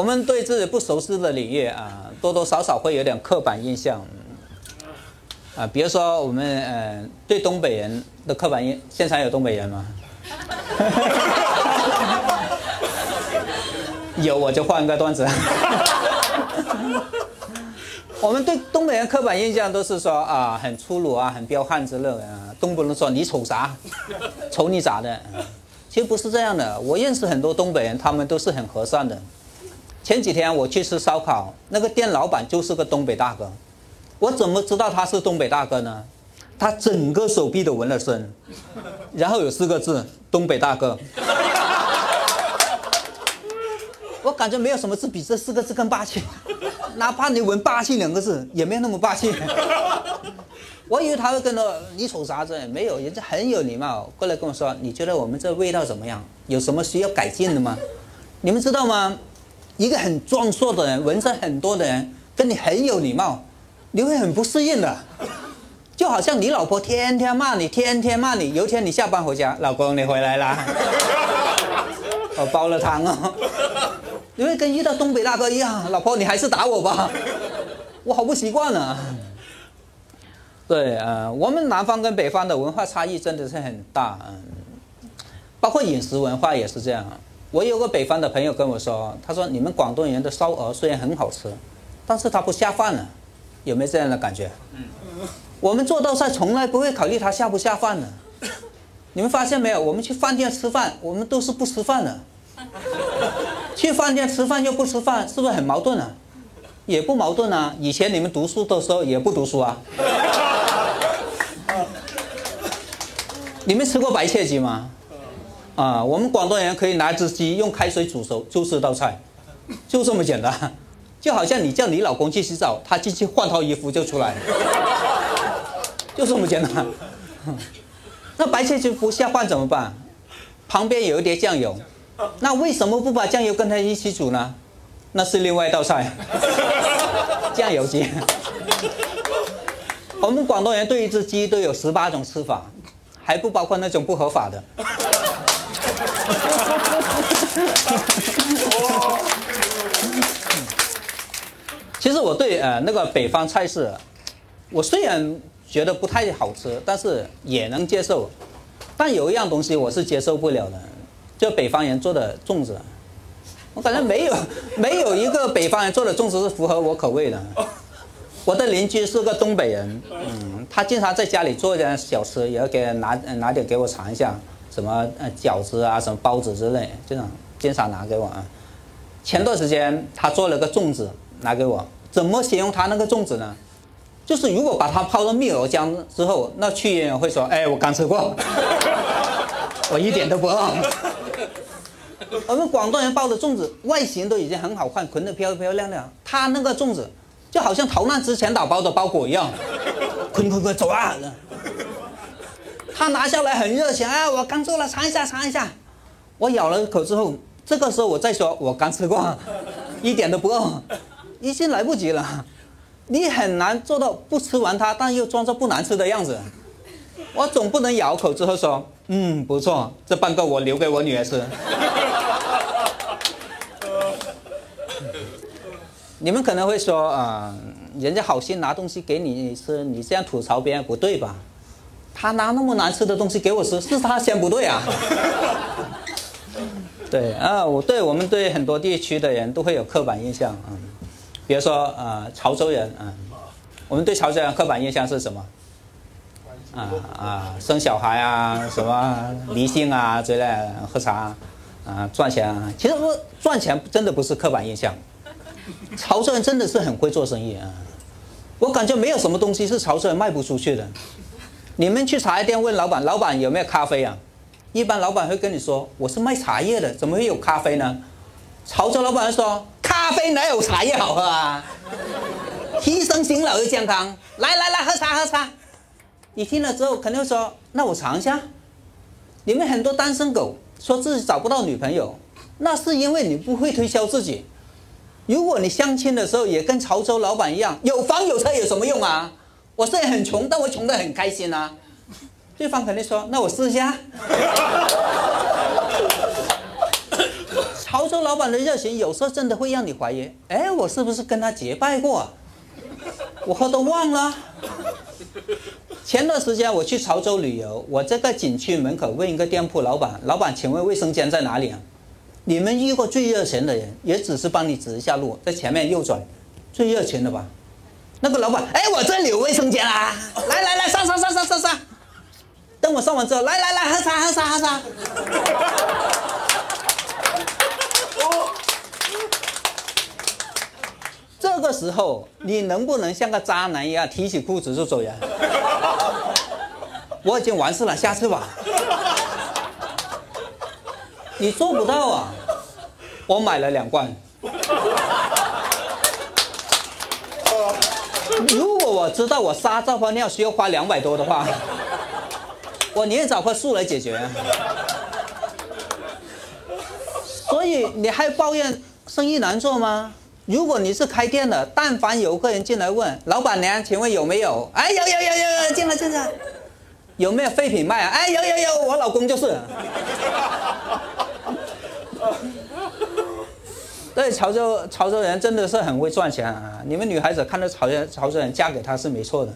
我们对自己不熟悉的领域啊，多多少少会有点刻板印象。啊，比如说我们呃对东北人的刻板印，现场有东北人吗？有我就换个段子。我们对东北人刻板印象都是说啊很粗鲁啊，很彪悍之类的啊，动不能说你瞅啥，瞅你咋的？其实不是这样的，我认识很多东北人，他们都是很和善的。前几天我去吃烧烤，那个店老板就是个东北大哥。我怎么知道他是东北大哥呢？他整个手臂都纹了身，然后有四个字“东北大哥”。我感觉没有什么字比这四个字更霸气，哪怕你纹“霸气”两个字，也没有那么霸气。我以为他会跟着你瞅啥子？没有，人家很有礼貌，过来跟我说：“你觉得我们这味道怎么样？有什么需要改进的吗？”你们知道吗？一个很壮硕的人，纹身很多的人，跟你很有礼貌。你会很不适应的，就好像你老婆天天骂你，天天骂你。有一天你下班回家，老公你回来啦，我煲了汤哦。你会跟遇到东北大哥一样，老婆你还是打我吧，我好不习惯呢。对，呃，我们南方跟北方的文化差异真的是很大，嗯，包括饮食文化也是这样。我有个北方的朋友跟我说，他说你们广东人的烧鹅虽然很好吃，但是它不下饭呢。有没有这样的感觉？我们做道菜从来不会考虑它下不下饭的。你们发现没有？我们去饭店吃饭，我们都是不吃饭的。去饭店吃饭又不吃饭，是不是很矛盾啊？也不矛盾啊。以前你们读书的时候也不读书啊。你们吃过白切鸡吗？啊，我们广东人可以拿只鸡用开水煮熟就是道菜，就这么简单。就好像你叫你老公去洗澡，他进去换套衣服就出来，就这么简单。那白切鸡不下饭怎么办？旁边有一碟酱油，那为什么不把酱油跟他一起煮呢？那是另外一道菜，酱油鸡。我们广东人对一只鸡都有十八种吃法，还不包括那种不合法的。其实我对呃那个北方菜式，我虽然觉得不太好吃，但是也能接受。但有一样东西我是接受不了的，就北方人做的粽子，我感觉没有 没有一个北方人做的粽子是符合我口味的。我的邻居是个东北人，嗯，他经常在家里做点小吃，也要给拿拿点给我尝一下，什么呃饺子啊，什么包子之类，这种经常拿给我啊。前段时间他做了个粽子。拿给我，怎么形容他那个粽子呢？就是如果把它泡到蜜藕浆之后，那去人会说：“哎，我刚吃过，我一点都不饿。” 我们广东人包的粽子外形都已经很好看，捆得漂漂亮亮。他那个粽子就好像逃难之前打包的包裹一样，捆捆捆走啊！他拿下来很热情，哎，我刚做了，尝一下，尝一下。我咬了一口之后，这个时候我再说，我刚吃过，一点都不饿，已经来不及了。你很难做到不吃完它，但又装作不难吃的样子。我总不能咬口之后说，嗯，不错，这半个我留给我女儿吃。你们可能会说，啊、人家好心拿东西给你吃，你这样吐槽别人不对吧？他拿那么难吃的东西给我吃，是他先不对啊。对啊，我对我们对很多地区的人都会有刻板印象啊、嗯，比如说呃潮州人啊、嗯，我们对潮州人刻板印象是什么？啊啊，生小孩啊，什么迷信啊之类，喝茶啊，赚钱啊。其实赚钱真的不是刻板印象，潮州人真的是很会做生意啊。我感觉没有什么东西是潮州人卖不出去的。你们去茶叶店问老板，老板有没有咖啡啊？一般老板会跟你说，我是卖茶叶的，怎么会有咖啡呢？潮州老板说，咖啡哪有茶叶好喝啊？提升醒脑又健康，来来来，喝茶喝茶。你听了之后肯定说，那我尝一下。你们很多单身狗说自己找不到女朋友，那是因为你不会推销自己。如果你相亲的时候也跟潮州老板一样，有房有车有什么用啊？我虽然很穷，但我穷得很开心啊。对方肯定说：“那我试一下。” 潮州老板的热情有时候真的会让你怀疑：哎，我是不是跟他结拜过？我喝都忘了。前段时间我去潮州旅游，我这个景区门口问一个店铺老板：“老板，请问卫生间在哪里啊？”你们遇过最热情的人，也只是帮你指一下路，在前面右转，最热情的吧？那个老板：“哎，我这里有卫生间啊！来来来，上上上上上上。”等我上完之后，来来来，喝茶喝茶喝茶。这个时候，你能不能像个渣男一样提起裤子就走人？我已经完事了，下次吧。你做不到啊！我买了两罐。如果我知道我撒这泡尿需要花两百多的话，我宁愿找棵树来解决。所以你还抱怨生意难做吗？如果你是开店的，但凡有客人进来问老板娘，请问有没有？哎，有有有有有，进来进来。有没有废品卖啊？哎，有有有，我老公就是。对，潮州潮州人真的是很会赚钱啊！你们女孩子看到潮州潮州人嫁给他是没错的，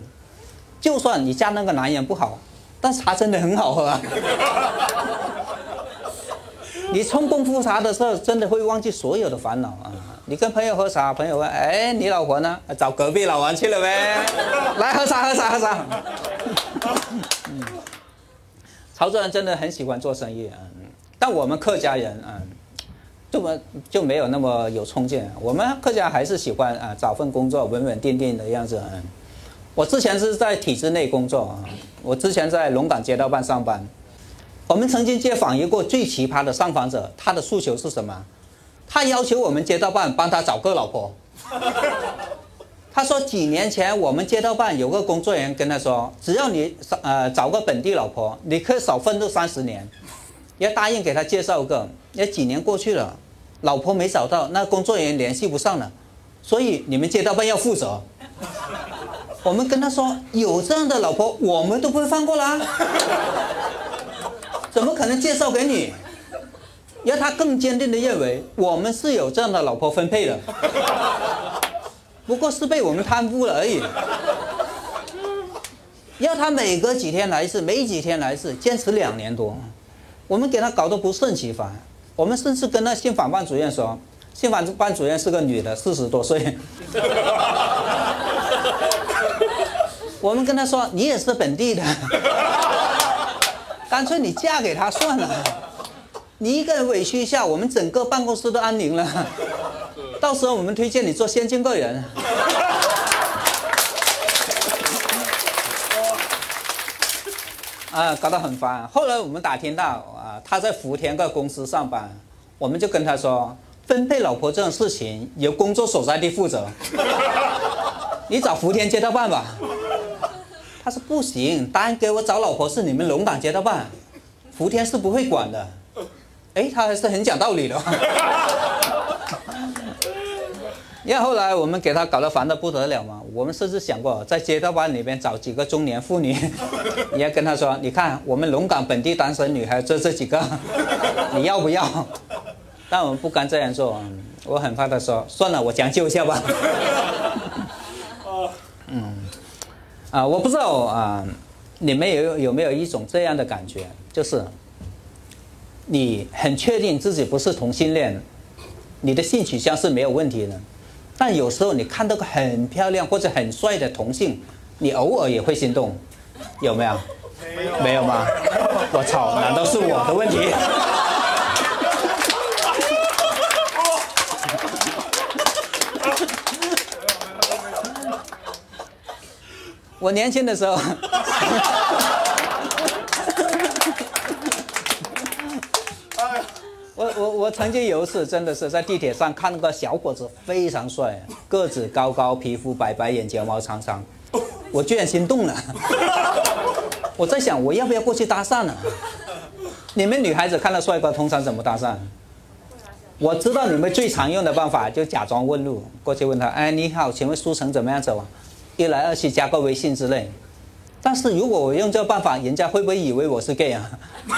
就算你嫁那个男人不好。但茶真的很好喝啊！你冲功夫茶的时候，真的会忘记所有的烦恼啊！你跟朋友喝茶，朋友问：“哎，你老婆呢？找隔壁老王去了呗？” 来喝茶，喝茶，喝茶。嗯，潮州人真的很喜欢做生意啊，但我们客家人啊，就么就没有那么有冲劲。我们客家还是喜欢啊，找份工作稳稳定定的样子。嗯，我之前是在体制内工作啊。我之前在龙岗街道办上班，我们曾经接访一个最奇葩的上访者，他的诉求是什么？他要求我们街道办帮他找个老婆。他说几年前我们街道办有个工作人员跟他说，只要你呃找个本地老婆，你可以少奋斗三十年。也答应给他介绍一个，也几年过去了，老婆没找到，那工作人员联系不上了，所以你们街道办要负责。我们跟他说有这样的老婆，我们都不会放过啦，怎么可能介绍给你？要他更坚定的认为我们是有这样的老婆分配的，不过是被我们贪污了而已。要他每隔几天来一次，没几天来一次，坚持两年多，我们给他搞得不胜其烦。我们甚至跟那信访办主任说，信访办主任是个女的，四十多岁。我们跟他说，你也是本地的，干脆你嫁给他算了。你一个人委屈一下，我们整个办公室都安宁了。到时候我们推荐你做先进个人。啊，搞得很烦。后来我们打听到啊，他在福田个公司上班，我我们就跟他说，分配老婆这种事情由工作所在地负责，你找福田街道办吧。他说不行，答应给我找老婆是你们龙岗街道办，福田是不会管的。哎，他还是很讲道理的。因为后来我们给他搞得烦得不得了嘛，我们甚至想过在街道办里边找几个中年妇女，你要跟他说，你看我们龙岗本地单身女孩就这几个，你要不要？但我们不敢这样做，我很怕他说，算了，我将就一下吧。嗯，啊，我不知道啊，你们有有没有一种这样的感觉，就是你很确定自己不是同性恋，你的性取向是没有问题的。但有时候你看到个很漂亮或者很帅的同性，你偶尔也会心动，有没有？没有吗？我操，难道是我的问题？我年轻的时候。我曾经有一次真的是在地铁上看到个小伙子非常帅，个子高高，皮肤白白，眼睫毛长长，我居然心动了。我在想我要不要过去搭讪呢？你们女孩子看到帅哥通常怎么搭讪？我知道你们最常用的办法就假装问路，过去问他，哎你好，请问书城怎么样走啊？一来二去加个微信之类。但是如果我用这个办法，人家会不会以为我是 gay 啊？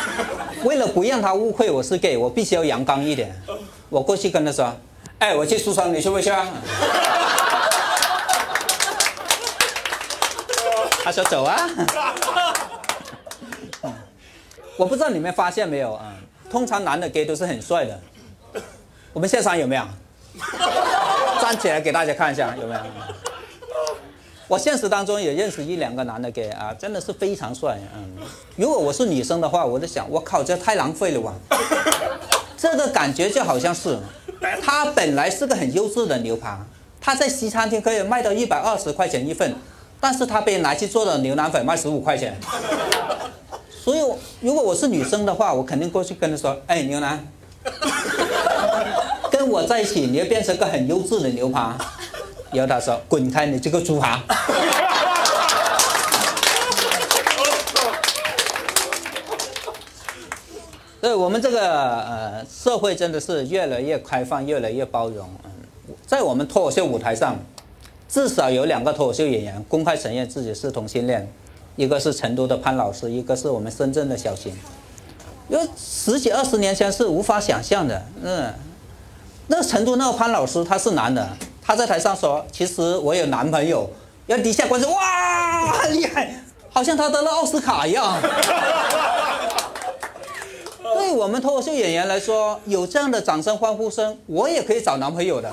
为了不让他误会我是 gay，我必须要阳刚一点。我过去跟他说：“哎，我去出城，你去不去啊？” 他说：“走啊。”我不知道你们发现没有啊？通常男的 gay 都是很帅的。我们现场有没有？站起来给大家看一下有没有？我现实当中也认识一两个男的给啊，真的是非常帅。嗯，如果我是女生的话，我就想，我靠，这太浪费了吧。这个感觉就好像是，他本来是个很优质的牛排，他在西餐厅可以卖到一百二十块钱一份，但是他被拿去做了牛腩粉卖十五块钱。所以如果我是女生的话，我肯定过去跟他说，哎，牛腩，跟我在一起，你要变成个很优质的牛扒。然后他说：“滚开，你这个猪扒！” 对，我们这个呃社会真的是越来越开放，越来越包容。嗯，在我们脱口秀舞台上，至少有两个脱口秀演员公开承认自己是同性恋，一个是成都的潘老师，一个是我们深圳的小新。因为十几二十年前是无法想象的。嗯，那成都那个潘老师他是男的。他在台上说：“其实我有男朋友。”然后底下观众哇，很厉害，好像他得了奥斯卡一样。对我们脱口秀演员来说，有这样的掌声欢呼声，我也可以找男朋友的。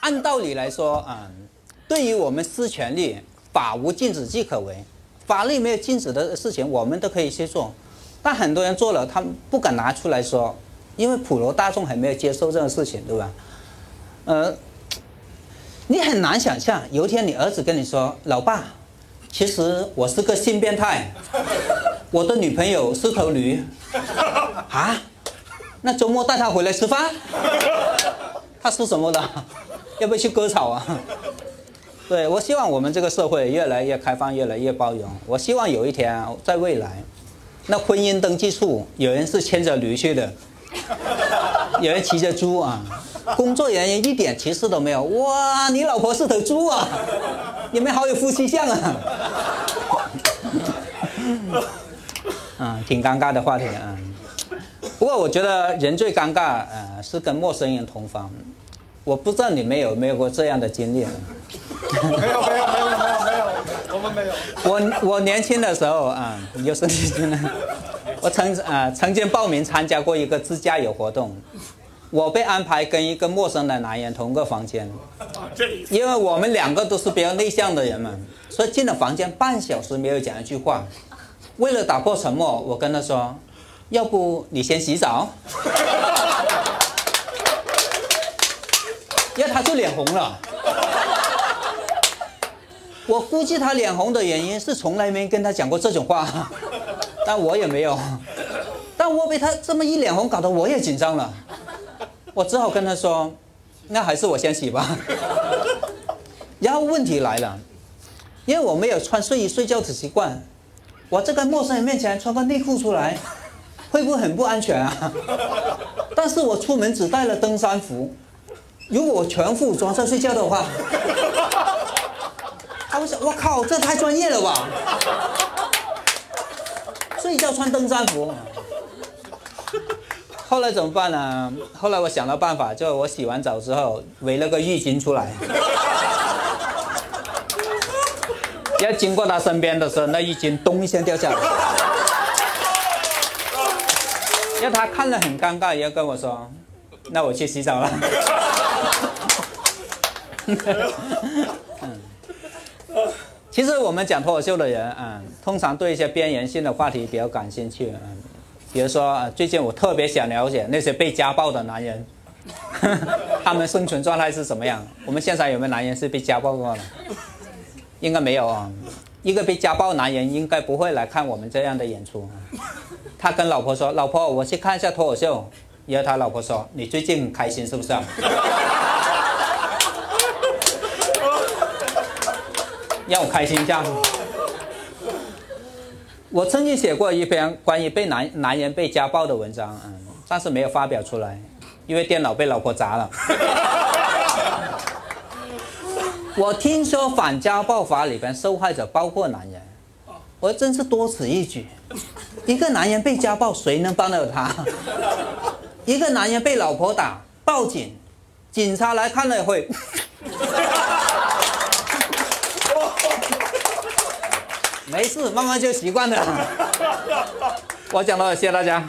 按道理来说，嗯，对于我们私权利，法无禁止即可为。法律没有禁止的事情，我们都可以去做，但很多人做了，他们不敢拿出来说，因为普罗大众还没有接受这个事情，对吧？呃，你很难想象，有一天你儿子跟你说：“老爸，其实我是个性变态，我的女朋友是头驴。”啊？那周末带他回来吃饭？他吃什么的？要不要去割草啊？对，我希望我们这个社会越来越开放，越来越包容。我希望有一天，在未来，那婚姻登记处有人是牵着驴去的，有人骑着猪啊，工作人员一点歧视都没有。哇，你老婆是头猪啊？你们好有夫妻相啊！嗯，挺尴尬的话题啊。不过我觉得人最尴尬，呃，是跟陌生人同房。我不知道你们有没有过这样的经历。没有没有没有没有没有，我们没有。我我年轻的时候啊，有是年轻的，我曾啊曾经报名参加过一个自驾游活动，我被安排跟一个陌生的男人同个房间，因为我们两个都是比较内向的人嘛，所以进了房间半小时没有讲一句话。为了打破沉默，我跟他说：“要不你先洗澡。” 然后他就脸红了。我估计他脸红的原因是从来没跟他讲过这种话，但我也没有。但我被他这么一脸红，搞得我也紧张了。我只好跟他说：“那还是我先洗吧。”然后问题来了，因为我没有穿睡衣睡觉的习惯，我这个陌生人面前穿个内裤出来，会不会很不安全啊？但是我出门只带了登山服，如果我全副武装在睡觉的话，他会想，我靠，这太专业了吧？睡觉穿登山服。后来怎么办呢？后来我想到办法，就我洗完澡之后围了个浴巾出来，要经过他身边的时候，那浴巾咚一下掉下来，要他看了很尴尬，也要跟我说：“那我去洗澡了。” 其实我们讲脱口秀的人，嗯，通常对一些边缘性的话题比较感兴趣，嗯，比如说，呃最近我特别想了解那些被家暴的男人，他们生存状态是什么样？我们现场有没有男人是被家暴过的？应该没有啊。一个被家暴男人应该不会来看我们这样的演出。他跟老婆说：“老婆，我去看一下脱口秀。”然后他老婆说：“你最近很开心是不是啊？” 让我开心一下。我曾经写过一篇关于被男男人被家暴的文章，嗯，但是没有发表出来，因为电脑被老婆砸了。我听说反家暴法里边受害者包括男人，我真是多此一举。一个男人被家暴，谁能帮得了他？一个男人被老婆打，报警，警察来看了会。没事，慢慢就习惯了。我讲了，谢谢大家。